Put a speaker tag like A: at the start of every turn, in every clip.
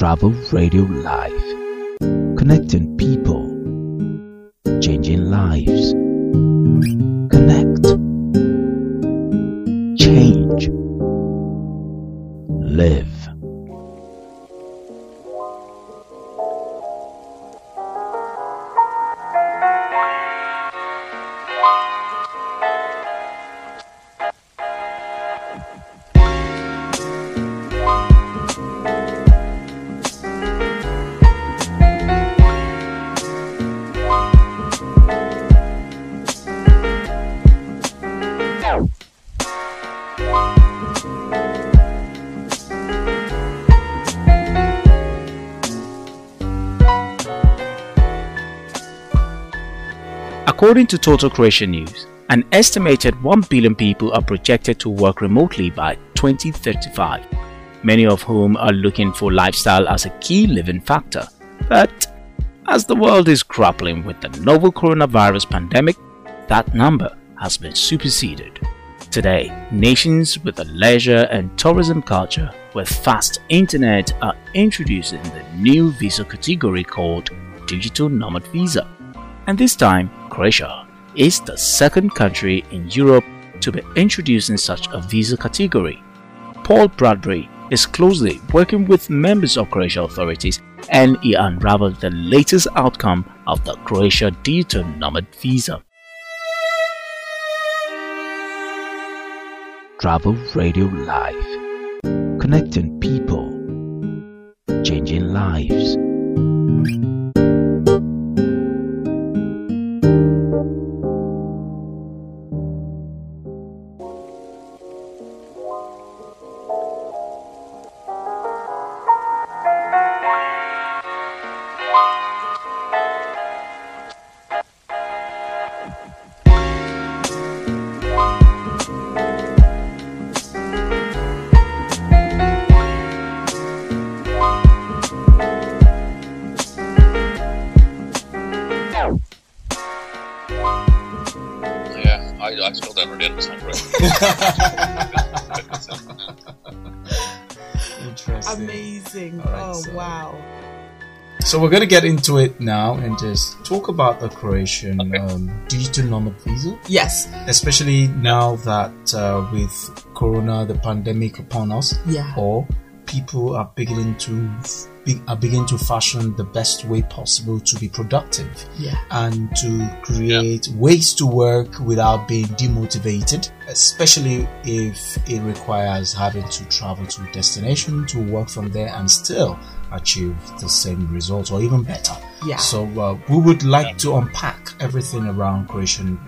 A: Travel Radio Live. Connecting people, changing lives. Connect. Change. Live.
B: According to Total Croatia News, an estimated 1 billion people are projected to work remotely by 2035, many of whom are looking for lifestyle as a key living factor. But as the world is grappling with the novel coronavirus pandemic, that number has been superseded. Today, nations with a leisure and tourism culture with fast internet are introducing the new visa category called Digital Nomad Visa. And this time, Croatia is the second country in Europe to be introducing such a visa category. Paul Bradbury is closely working with members of Croatia authorities and he unraveled the latest outcome of the Croatia Digital Nomad Visa.
A: Travel Radio Live. Connecting people, changing lives.
C: So we're going to get into it now and just talk about the Croatian
D: Okay.
C: um, digital nomad visa,
E: Yes.
C: especially now that uh, with Corona, the pandemic upon us,
E: Yeah.
C: or people are beginning to be, are beginning to fashion the best way possible to be productive
E: Yeah.
C: and to create ways to work without being demotivated, especially if it requires having to travel to a destination to work from there and still achieve the same results or even better.
E: Yeah.
C: So uh, we would like to unpack everything around Croatian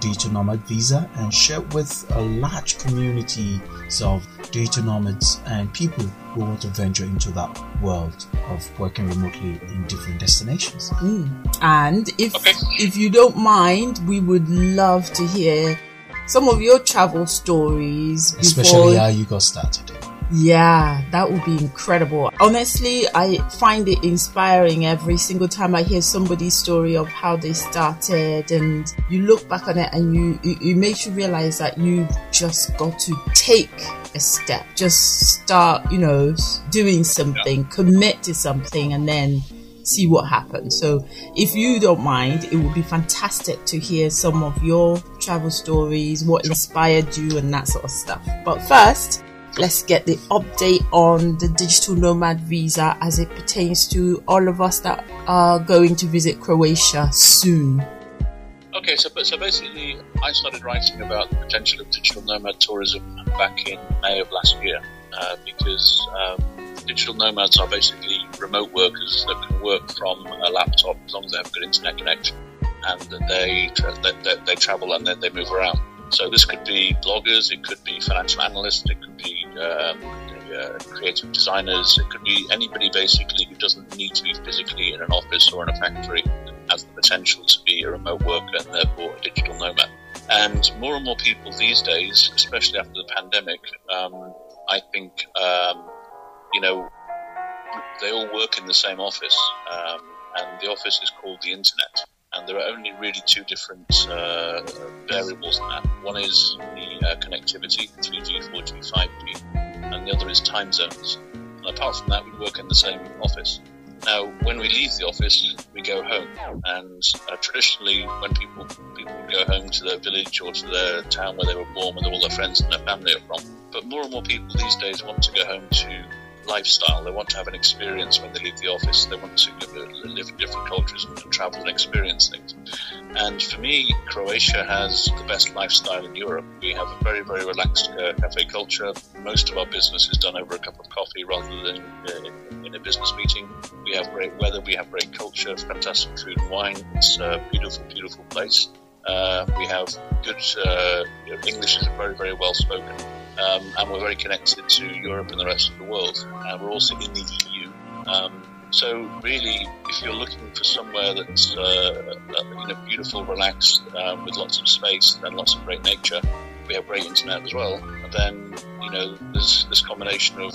C: digital nomad visa and share with a large community of digital nomads and people who want to venture into that world of working remotely in different destinations.
E: Mm. And if
D: Okay.
E: if you don't mind, we would love to hear some of your travel stories.
C: Especially
E: before-
C: how you got started.
E: Yeah, that would be incredible. Honestly, I find it inspiring every single time I hear somebody's story of how they started and you look back on it and you, it, it makes you realize that you just got to take a step. Just start, you know, doing something, commit to something and then see what happens. So if you don't mind, it would be fantastic to hear some of your travel stories, what inspired you and that sort of stuff. But first, let's get the update on the digital nomad visa as it pertains to all of us that are going to visit Croatia soon.
D: Okay, so so basically, I started writing about the potential of digital nomad tourism back in May of last year uh, because um, digital nomads are basically remote workers that can work from a laptop as long as they have a good internet connection, and they tra- that, that they travel and then they move around. So this could be bloggers, it could be financial analysts, it could be um, uh, creative designers, it could be anybody basically who doesn't need to be physically in an office or in a factory has the potential to be a remote worker and therefore a digital nomad. And more and more people these days, especially after the pandemic, um, I think, um, you know, they all work in the same office, um, and the office is called the internet. And there are only really two different uh, variables in that. One is the uh, connectivity, 3G, 4G, 5G, and the other is time zones. And apart from that, we work in the same office. Now, when we leave the office, we go home, and uh, traditionally, when people people go home to their village or to their town where they were born, where all their friends and their family are from. But more and more people these days want to go home to lifestyle. They want to have an experience when they leave the office. They want to live, in different cultures and, and, travel and experience things. And for me, Croatia has the best lifestyle in Europe. We have a very, very relaxed uh, cafe culture. Most of our business is done over a cup of coffee rather than uh, in a business meeting. We have great weather. We have great culture, fantastic food and wine. It's a beautiful, beautiful place. Uh, we have good uh, English is very, very well spoken um, and we're very connected to Europe and the rest of the world. And we're also in the EU. Um, so really, if you're looking for somewhere that's uh, you know beautiful, relaxed, um, with lots of space and lots of great nature, we have great internet as well. And Then you know there's this combination of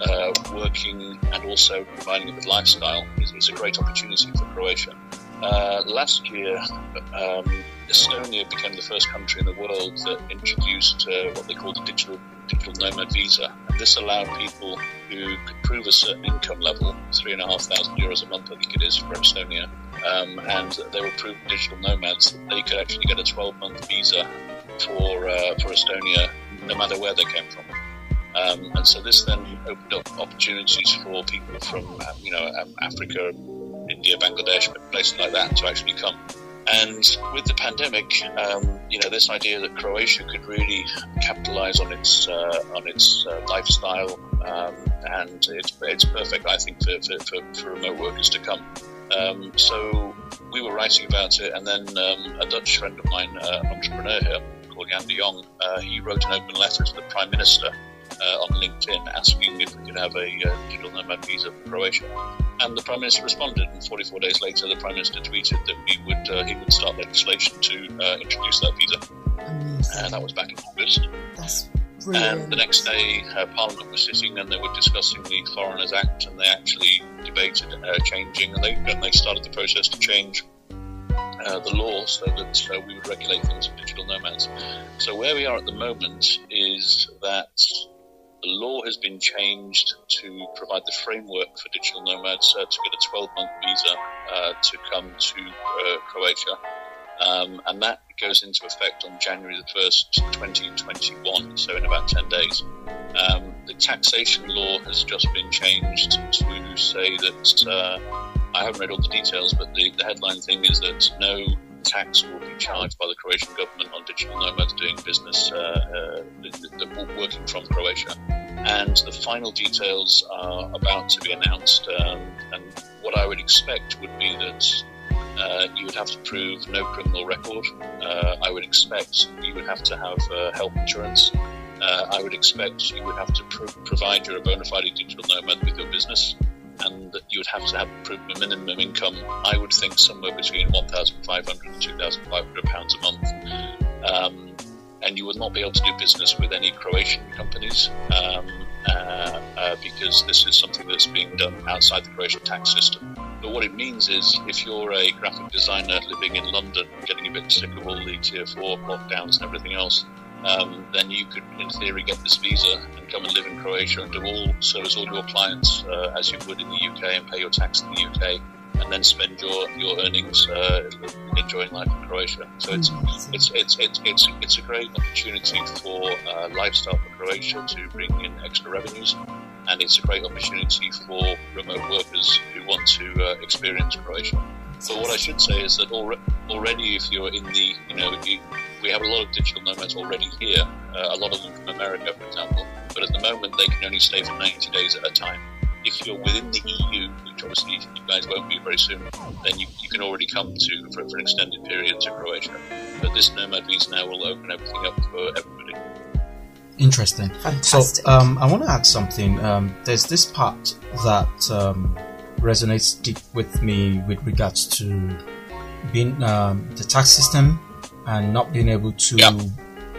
D: uh, working and also combining it with lifestyle is, is, a great opportunity for Croatia. Uh, last year, um, Estonia became the first country in the world that introduced uh, what they call the digital digital nomad visa, and this allowed people who could prove a certain income level, three and a half thousand euros a month, I think it is for Estonia, um, and they were proved digital nomads. They could actually get a 12 month visa for uh, for Estonia, no matter where they came from. Um, and so this then opened up opportunities for people from, um, you know, um, Africa, India, Bangladesh, places like that to actually come and with the pandemic, um, you know, this idea that Croatia could really capitalize on its uh, on its uh, lifestyle, um, and it's it's perfect, I think, for, for, for, for remote workers to come. Um, so we were writing about it, and then um, a Dutch friend of mine, uh, entrepreneur here called Jan de Jong, uh, he wrote an open letter to the Prime Minister on LinkedIn asking if we could have a uh, digital nomad visa for Croatia. And the Prime Minister responded, and 44 days later, the Prime Minister tweeted that we would uh, he would start legislation to uh, introduce that visa. Amazing. And that was back in August.
E: That's brilliant.
D: And the next day, uh, Parliament was sitting and they were discussing the Foreigners Act, and they actually debated uh, changing, and they and they started the process to change uh, the law so that uh, we would regulate things for digital nomads. So where we are at the moment is that the law has been changed to provide the framework for digital nomads uh, to get a 12 month visa uh, to come to uh, Croatia. Um, and that goes into effect on January the 1st, 2021, so in about 10 days. Um, the taxation law has just been changed to say that uh, I haven't read all the details, but the, the headline thing is that no tax will be charged by the Croatian government on digital nomads doing business uh, uh, working from Croatia. And the final details are about to be announced. Um, and what I would expect would be that uh, you would have to prove no criminal record. Uh, I would expect you would have to have uh, health insurance. Uh, I would expect you would have to provide you're a bona fide digital nomad with your business and that you would have to have a minimum income, I would think somewhere between 1,500 and 2,500 pounds a month. Um, and you would not be able to do business with any Croatian companies um, uh, uh, because this is something that's being done outside the Croatian tax system. But what it means is if you're a graphic designer living in London, getting a bit sick of all the tier four lockdowns and everything else, um, then you could, in theory, get this visa and come and live in Croatia and do all service all your clients uh, as you would in the UK and pay your tax in the UK, and then spend your your earnings uh, enjoying life in Croatia. So it's mm-hmm. it's it's it's it's, it's a great opportunity for uh, lifestyle for Croatia to bring in extra revenues. And it's a great opportunity for remote workers who want to uh, experience Croatia. But what I should say is that already, if you're in the, you know, you, we have a lot of digital nomads already here, uh, a lot of them from America, for example. But at the moment, they can only stay for 90 days at a time. If you're within the EU, which obviously you guys won't be very soon, then you, you can already come to for, for an extended period to Croatia. But this nomad visa now will open everything up for everybody.
C: Interesting.
E: Fantastic.
C: So um, I want to add something. Um, there's this part that um, resonates deep with me with regards to being um, the tax system and not being able to
D: yeah.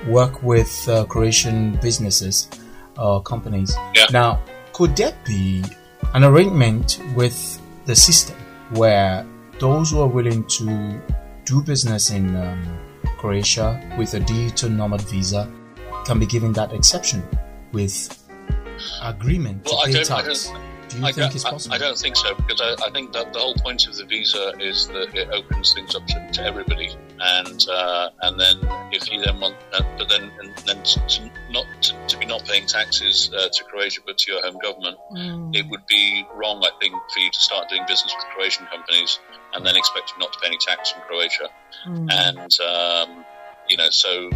C: work with uh, Croatian businesses or companies.
D: Yeah.
C: Now, could there be an arrangement with the system where those who are willing to do business in um, Croatia with a digital nomad visa can be given that exception with agreement
D: Well,
C: to pay tax.
D: Don't-
C: you
D: I
C: think
D: don't,
C: it's
D: I-
C: possible?
D: I, don't think so because I, I think that the whole point of the visa is that it opens things up to, to everybody, and uh, and then if you then want, uh, but then and then to, not to, to be not paying taxes uh, to Croatia but to your home government, it would be wrong, I think, for you to start doing business with Croatian companies and then expect them not to pay any tax from Croatia, and um, you know so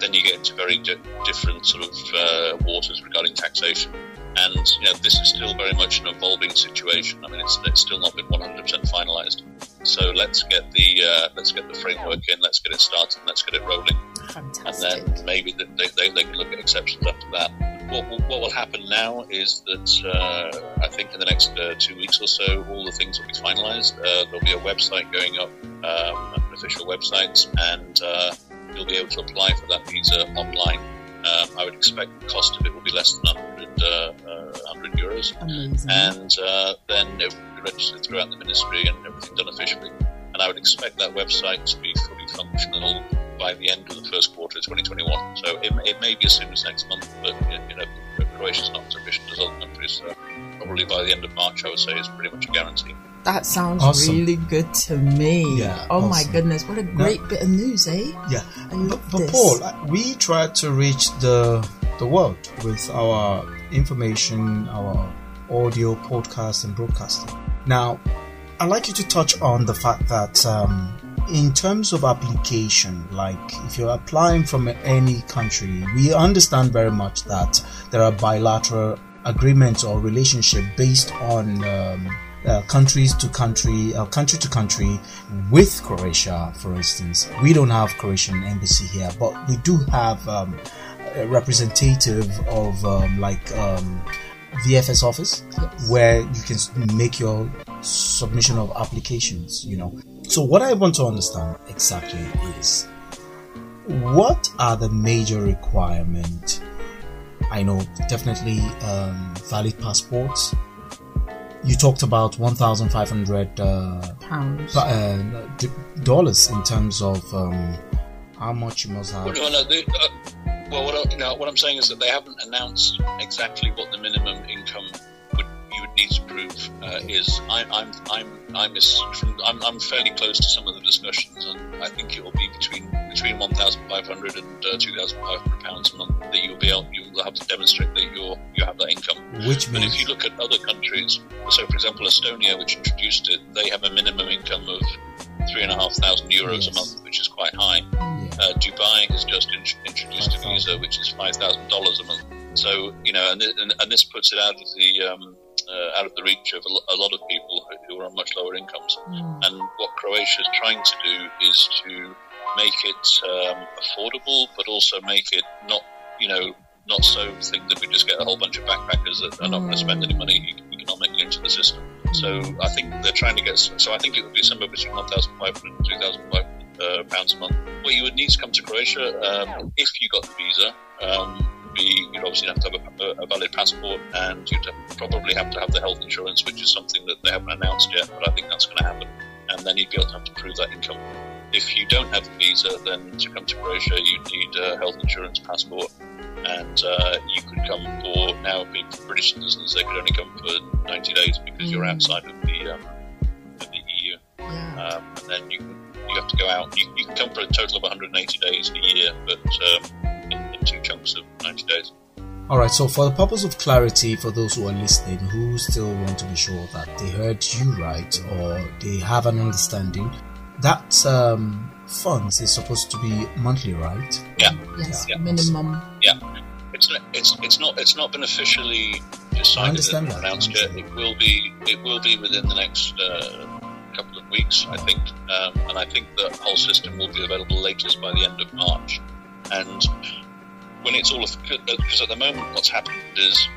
D: then you get into very di- different sort of uh, waters regarding taxation. And you know, this is still very much an evolving situation. I mean, it's, it's still not been 100% finalised. So let's get the uh, let's get the framework in, let's get it started, and let's get it rolling,
E: Fantastic.
D: and then maybe th- they, they, they can look at exceptions after that. What, will- what will happen now is that uh, I think in the next uh, two weeks or so, all the things will be finalised. Uh, there'll be a website going up, um, an official website, and uh, you'll be able to apply for that visa online. Um, I would expect the cost of it will be less than 100, uh, uh, 100 euros
E: Amazing.
D: and uh, then it will be registered throughout the ministry and everything done officially. And I would expect that website to be fully functional by the end of the first quarter of 2021. So it, it may be as soon as next month, but you know, Croatia's not as efficient as other countries. So probably by the end of March, I would say is pretty much a guarantee.
E: that sounds
C: Awesome.
E: really good to me.
C: Yeah,
E: oh my goodness, what a great bit of news, eh?
C: Yeah,
E: I love
C: but, but
E: this.
C: Paul, uh, we try to reach the the world with our information, our audio, podcast, and broadcasting. Now, I'd like you to touch on the fact that um, in terms of application, like if you're applying from any country, we understand very much that there are bilateral agreements or relationship based on um, uh, countries to country, uh, country to country with Croatia, for instance. We don't have Croatian embassy here, but we do have um, representative of um, like um, VFS office
E: Yes.
C: where you can make your submission of applications. You know. So what I want to understand exactly is what are the major requirements I know definitely um, valid passports. You talked about 1,500 uh,
E: Pounds.
C: uh, d- dollars in terms of um, how much you must have.
D: Well, no, no, they, uh, well what, you know, what I'm saying is that they haven't announced exactly what the minimum income would you would need to prove uh, is. I, I'm I'm I'm, from, I'm I'm fairly close to some of the discussions, and I think it will be between between 1,500 and uh, 2,500 pounds a month that you'll be able you will have to demonstrate that you're you have that income.
C: Which
D: But
C: means
D: if you look at other countries, so for example, Estonia, which introduced it, they have a minimum income of three and a half thousand euros
C: Yes.
D: a month, which is quite high.
C: yeah,
D: Uh, Dubai has just in- introduced a
C: 5,000.
D: visa, which is five thousand dollars a month. So you know, and, thi- and, this puts it out of the um, uh, out of the reach of a, lot of people who, who are on much lower incomes. And what Croatia is trying to do is to make it um, affordable, but also make it not you know not so think that we just get a whole bunch of backpackers that are not going to spend any money e- economically into the system. So I think they're trying to get. So I think it would be somewhere between 1,500 and 2,500 uh, pounds a month. What you would need to come to Croatia um, if you got the visa. Um, be you'd obviously have to have a, a valid passport, and you'd probably have to have the health insurance, which is something that they haven't announced yet, but I think that's going to happen. And then you'd be able to have to prove that income. If you don't have the visa, then to come to Croatia, you'd need a health insurance passport, and uh, you could come for now being British citizens. They could only come for 90 days because you're
E: Mm.
D: outside of the um, of the EU
E: Yeah.
D: um, and then you you have to go out. You, you can come for a total of 180 days a year, but um, in, in two chunks of 90 days.
C: All right. So, for the purpose of clarity, for those who are listening who still want to be sure that they heard you right or they have an understanding, that um, funds is supposed to be monthly, right?
D: Yeah,
E: yes,
D: yeah.
E: minimum.
D: yeah. It's not, it's it's not it's not been officially
C: I
D: decided
C: understand
D: and
C: that.
D: announced yet. It will be it will be within the next uh, couple of weeks, I think, um, and I think the whole system will be available latest by the end of March. And when it's all because at the moment what's happened is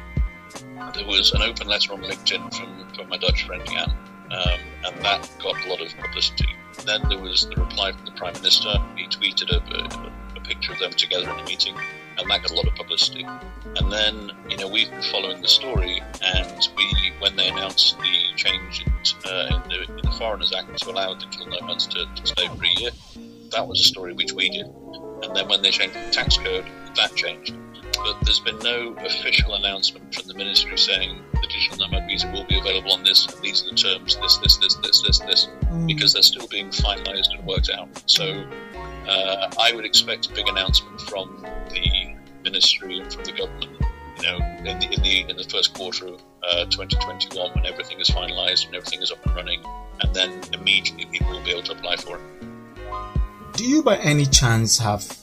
D: there was an open letter on LinkedIn from, from my Dutch friend Jan, um, and that got a lot of publicity. Then there was the reply from the Prime Minister. He tweeted a, a, a picture of them together in a meeting, and that got a lot of publicity. And then, you know, we've been following the story, and we, when they announced the change in, uh, in, the, in the Foreigners Act to allow digital nomads to, to stay for a year, that was a story which we did. And then when they changed the tax code, that changed. But there's been no official announcement from the ministry saying the digital nomad visa will be available on this, these are the terms, this, this, this, this, this, this,
E: Mm.
D: because they're still being finalised and worked out. So uh, I would expect a big announcement from the ministry and from the government, you know, in the in the, in the first quarter of uh, 2021 when everything is finalised and everything is up and running, and then immediately people will be able to apply for it.
C: Do you by any chance have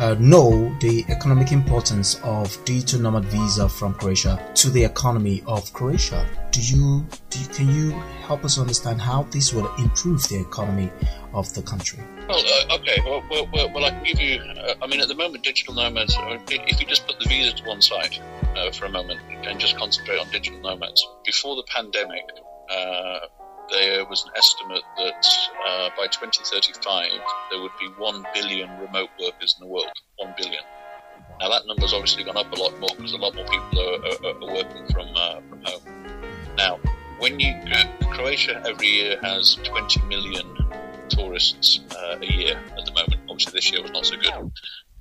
C: uh, know the economic importance of digital nomad visa from Croatia to the economy of Croatia? Do you, do you can you help us understand how this will improve the economy of the country?
D: Well, uh, okay. Well, well, well, I can give you. Uh, I mean, at the moment, digital nomads. uh, If you just put the visa to one side uh, for a moment and just concentrate on digital nomads, before the pandemic, uh, there was an estimate that uh, by 2035 there would be one billion remote workers in the world. One billion. Now that number's obviously gone up a lot more because a lot more people are, are, are working from uh, from home. Now, when you Croatia every year has 20 million tourists uh, a year at the moment. Obviously, this year was not so good.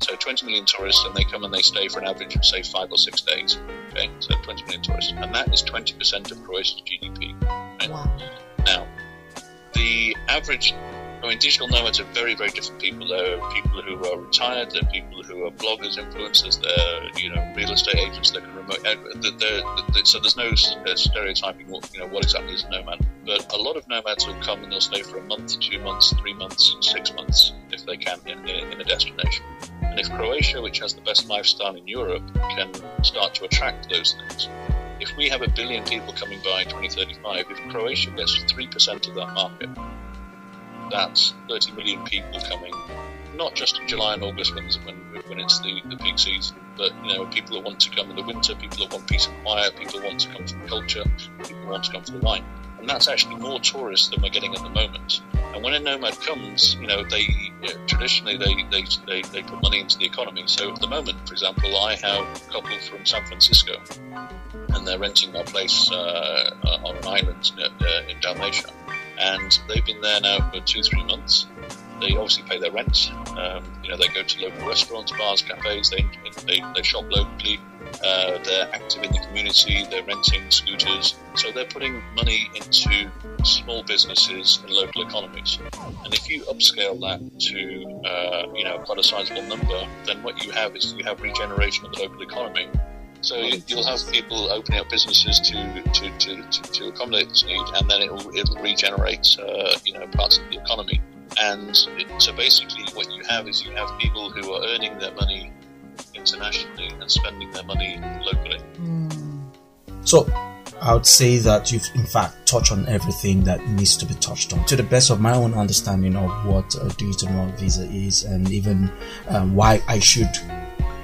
D: So 20 million tourists, and they come and they stay for an average of say five or six days. Okay, so 20 million tourists, and that is 20% of Croatia's GDP.
E: Wow.
D: Now, the average, I mean, digital nomads are very, very different people. There are people who are retired, there are people who are bloggers, influencers, they're, you know, real estate agents that can remote, uh, they're, they're, so there's no uh, stereotyping what, you know, what exactly is a nomad. But a lot of nomads will come and they'll stay for a month, two months, three months, six months, if they can, in, in, in a destination. And if Croatia, which has the best lifestyle in Europe, can start to attract those things, if we have a billion people coming by in 2035, if Croatia gets 3% of that market, that's 30 million people coming, not just in July and August when, when, when it's the, the peak season, but you know people that want to come in the winter, people that want peace and quiet, people want to come for culture, people want to come for the wine. And that's actually more tourists than we're getting at the moment. And when a nomad comes, you know, they uh, traditionally they, they, they, they put money into the economy. So at the moment, for example, I have a couple from San Francisco and they're renting our place uh, uh, on an island uh, in Dalmatia. And they've been there now for two, three months. They obviously pay their rent. Um, you know, they go to local restaurants, bars, cafes. They they, they shop locally. Uh, they're active in the community. They're renting scooters. So they're putting money into small businesses in local economies. And if you upscale that to uh, you know quite a sizable number, then what you have is you have regeneration of the local economy. So you'll have people opening up businesses to to, to, to, to accommodate this need, and then it'll it'll regenerate uh, you know parts of the economy. And it, so basically, what you have is you have people who are earning their money internationally and spending their money locally.
C: So, I would say that you've in fact touched on everything that needs to be touched on. To the best of my own understanding of what a digital nomad visa is, and even um, why I should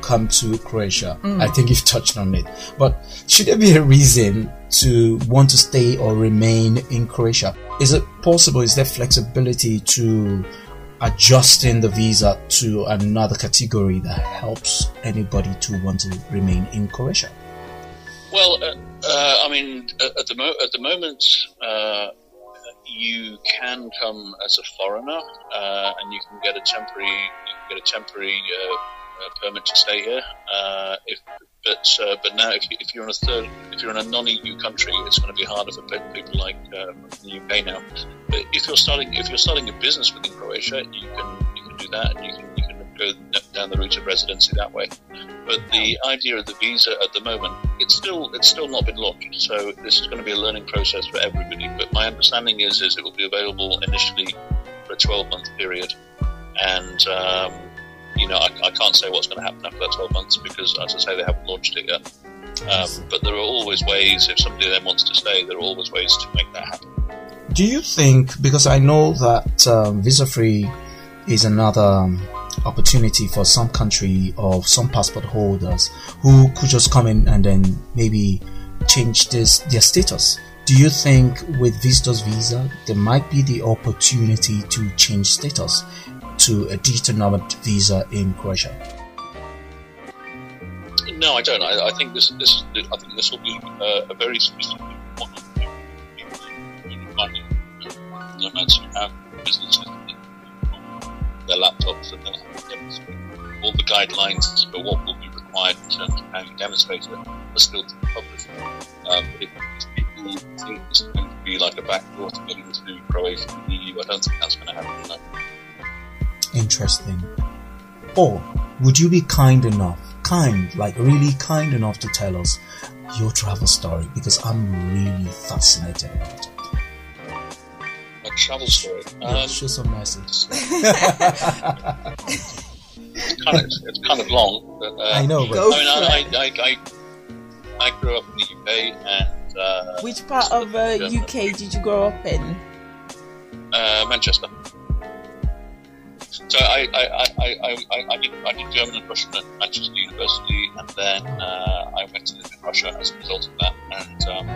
C: come to Croatia. I think you've touched on it. But should there be a reason to want to stay or remain in Croatia? Is it possible? Is there flexibility to adjusting the visa to another category that helps anybody to want to remain in Croatia?
D: Well, uh, uh, I mean, at the mo- at the moment, uh, you can come as a foreigner, uh, and you can get a temporary you can get a temporary uh, uh, permit to stay here. If but uh, but now, if, if you're in a third, if you're in a non-EU country, it's going to be harder for people like from the UK now. But if you're starting if you're starting a business within Croatia, you can you can do that, and you can you can go down the route of residency that way. But the idea of the visa at the moment, it's still it's still not been launched. So this is going to be a learning process for everybody. But my understanding is is it will be available initially for a 12 month period, and um, you know I, I can't say what's going to happen after that 12 months because, as I say, they haven't launched it yet. Um, but there are always ways. If somebody then wants to stay, there are always ways to make that happen.
C: Do you think, because I know that um, visa free is another um, opportunity for some country or some passport holders who could just come in and then maybe change this their status. Do you think with Vistos visa there might be the opportunity to change status to a digital nomad visa in Croatia?
D: No, I don't. I, I think this this I think this will be uh, a very specific one. Nomads who have businesses, their laptops, and they'll have all the guidelines for what will be required in terms of how you demonstrate are still to be published. Um, if people think it's going to be like a backdoor to get into Croatia and the EU, I don't think that's going to happen. No.
C: Interesting. Or would you be kind enough, kind, like really kind enough to tell us your travel story? Because I'm really fascinated about it.
D: A travel story.
C: Yeah,
D: Um,
C: show some mercy.
D: it's, kind of, it's kind of long, but uh,
C: I know, but
D: I mean, I. I, I, I, I grew up in the UK and uh,
E: Which part of uh, UK did you grow up in?
D: uh, Manchester. So I, I, I, I, I, I, did, I did German and Russian at Manchester University, and then uh, I went to live in Russia as a result of that. And um,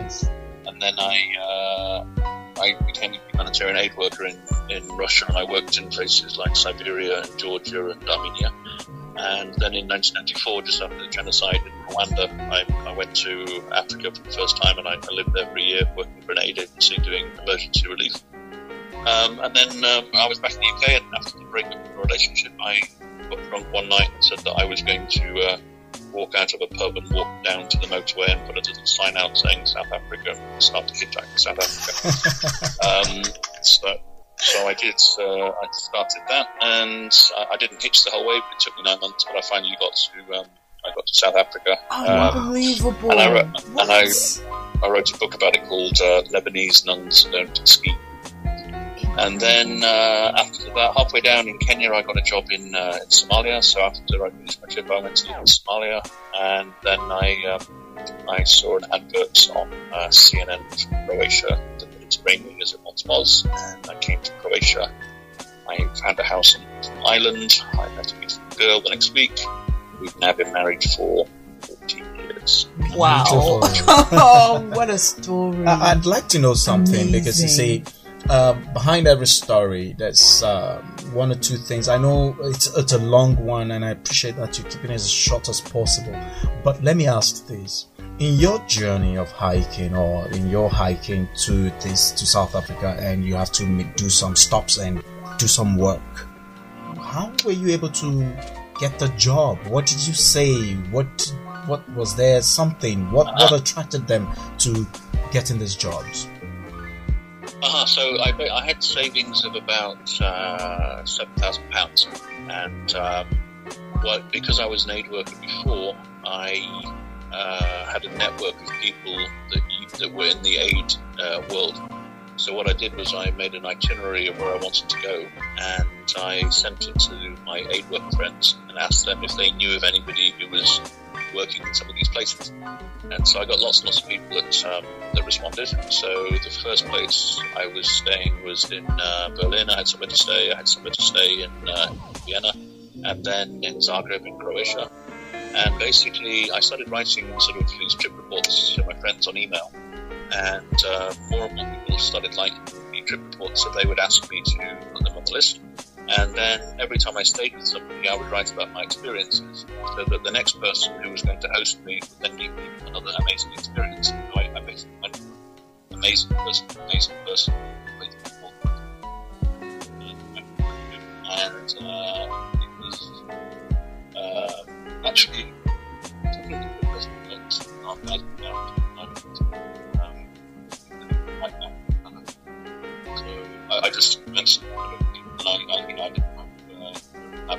D: and then I uh, I became a humanitarian aid worker in, in Russia, and I worked in places like Siberia and Georgia and Armenia. And then in 1994, just after the genocide in Rwanda, I, I went to Africa for the first time, and I, I lived there for a year working for an aid agency doing emergency relief. Um, and then um, I was back in the UK, and after the breakup of the relationship, I got drunk one night and said that I was going to uh, walk out of a pub and walk down to the motorway and put a little sign out saying South Africa and start to hitchhike to South Africa. um, so, so I did. Uh, I started that, and I, I didn't hitch the whole way. But it took me nine months, but I finally got to. Um, I got to South Africa.
E: Oh,
D: Um,
E: unbelievable!
D: and I wrote- and? I- I wrote a book about it called uh, Lebanese Nuns Don't Ski. And then uh, after that, halfway down in Kenya, I got a job in, uh, in Somalia. So after I finished my trip, I went to live in Somalia, and then I um, I saw an advert on uh, CNN from Croatia. That the Mediterranean as it once was, and I came to Croatia. I found a house on an island. I met a beautiful girl the next week. We've now been married for 14 years.
E: Wow! Oh, what a story!
C: I- I'd like to know something because you see, um, behind every story, there's um, one or two things. I know it's it's a long one, and I appreciate that you're keeping it as short as possible. But let me ask this: in your journey of hiking, or in your hiking to this to South Africa, and you have to make, do some stops and do some work, how were you able to get the job? What did you say? What what was there something? What what attracted them to getting these jobs?
D: Uh, so I, I had savings of about uh, seven thousand pounds, and um, well, because I was an aid worker before, I uh, had a network of people that that were in the aid uh, world. So what I did was I made an itinerary of where I wanted to go, and I sent it to my aid worker friends and asked them if they knew of anybody who was working in some of these places. And so I got lots and lots of people that um, that responded. So the first place I was staying was in uh, Berlin. I had somewhere to stay. I had somewhere to stay in uh, Vienna, and then in Zagreb in Croatia. And basically, I started writing sort of these trip reports to my friends on email, and uh, more and more people started liking the trip reports, so they would ask me to put them on the list. And then every time I stayed with somebody, I would write about my experiences, so that the next person who was going to host me would then give me another amazing experience. So I, I basically went amazing person, amazing person, amazing people. And uh, it was uh, actually something that not bad um, I just mentioned and I, I didn't have uh,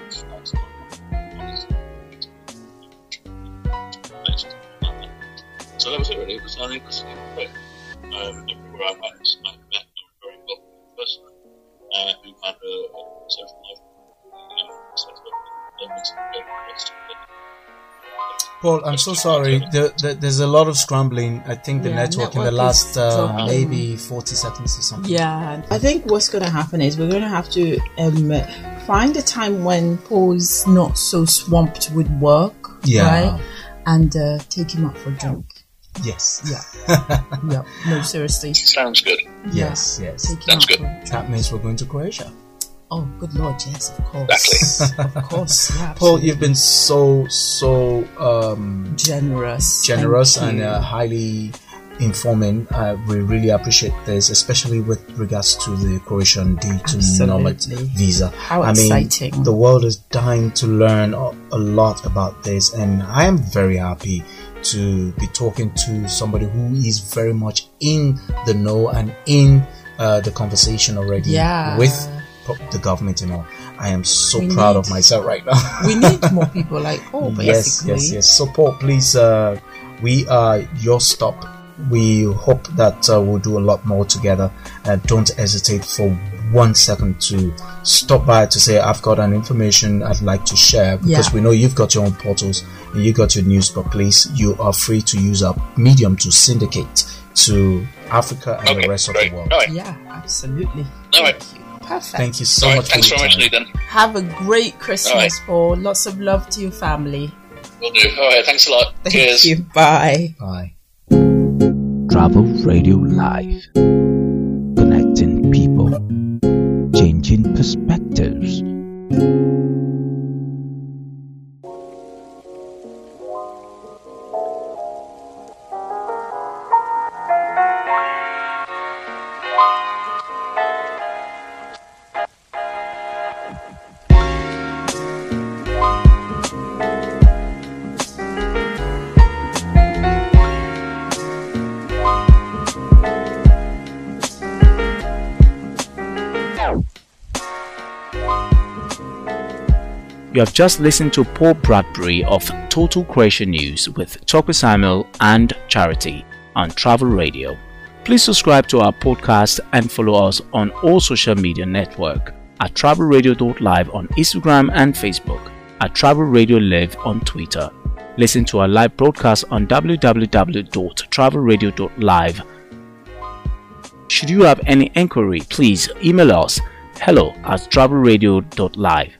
D: So that was it really. It was, I think it was. Um, everywhere I went, I met a very welcoming person uh, who had a, a social life. You know, set up and it.
C: Paul, I'm so sorry. The, the, there's a lot of scrambling. I think the
E: Yeah,
C: network, in the last uh, maybe 40 seconds or something.
E: Yeah, I think what's going to happen is we're going to have to um, find a time when Paul's not so swamped with work,
C: Yeah.
E: right? And uh, take him out for a drink.
C: Yes.
E: Yeah, yeah. No, seriously.
D: Sounds good.
C: Yes, yes.
E: Take
D: Sounds good.
E: for a drink.
C: That means we're going to Croatia.
E: Oh, good lord, yes, of course, of course. Yeah,
C: Paul, you've been so, so um,
E: generous,
C: generous
E: Thank
C: and
E: you.
C: uh, highly informing. Uh, we really appreciate this, especially with regards to the Croatian D to
E: Absolutely.
C: nomad visa.
E: How
C: I mean,
E: exciting.
C: the world is dying to learn a, a lot about this, and I am very happy to be talking to somebody who is very much in the know and in uh, the conversation already
E: Yeah.
C: with po- the government and all. I am so
E: We
C: proud
E: need-
C: of myself right now.
E: we need more people like Paul,
C: yes,
E: basically.
C: yes, yes. So, Paul, please, uh, we are your stop. We hope that uh, we'll do a lot more together. Uh, don't hesitate for one second to stop by to say, I've got an information I'd like to share because
E: Yeah.
C: we know you've got your own portals and you got your news, but please, you are free to use our medium to syndicate to Africa and
D: Okay,
C: the rest
D: great.
C: of the world.
D: All right.
E: Yeah, absolutely.
D: All right.
E: Thank you. Perfect.
C: Thank you so
D: All right.
C: much.
D: Thanks
C: for
D: very
C: your
D: much,
C: time.
D: indeed, then.
E: Have a great Christmas,
D: All right.
E: Paul. Lots of love to your family.
D: Will do. All right. Thanks a lot.
E: Thank
D: Cheers.
E: you. Bye.
C: Bye.
A: Travel Radio Live. Connecting people. Changing perspectives.
B: You have just listened to Paul Bradbury of Total Croatian News with Tokwe Samuel and Charity on Travel Radio. Please subscribe to our podcast and follow us on all social media network at travelradio.live on Instagram and Facebook, at Travel Radio Live on Twitter. Listen to our live broadcast on www.travelradio.live. Should you have any inquiry, please email us hello at travelradio.live.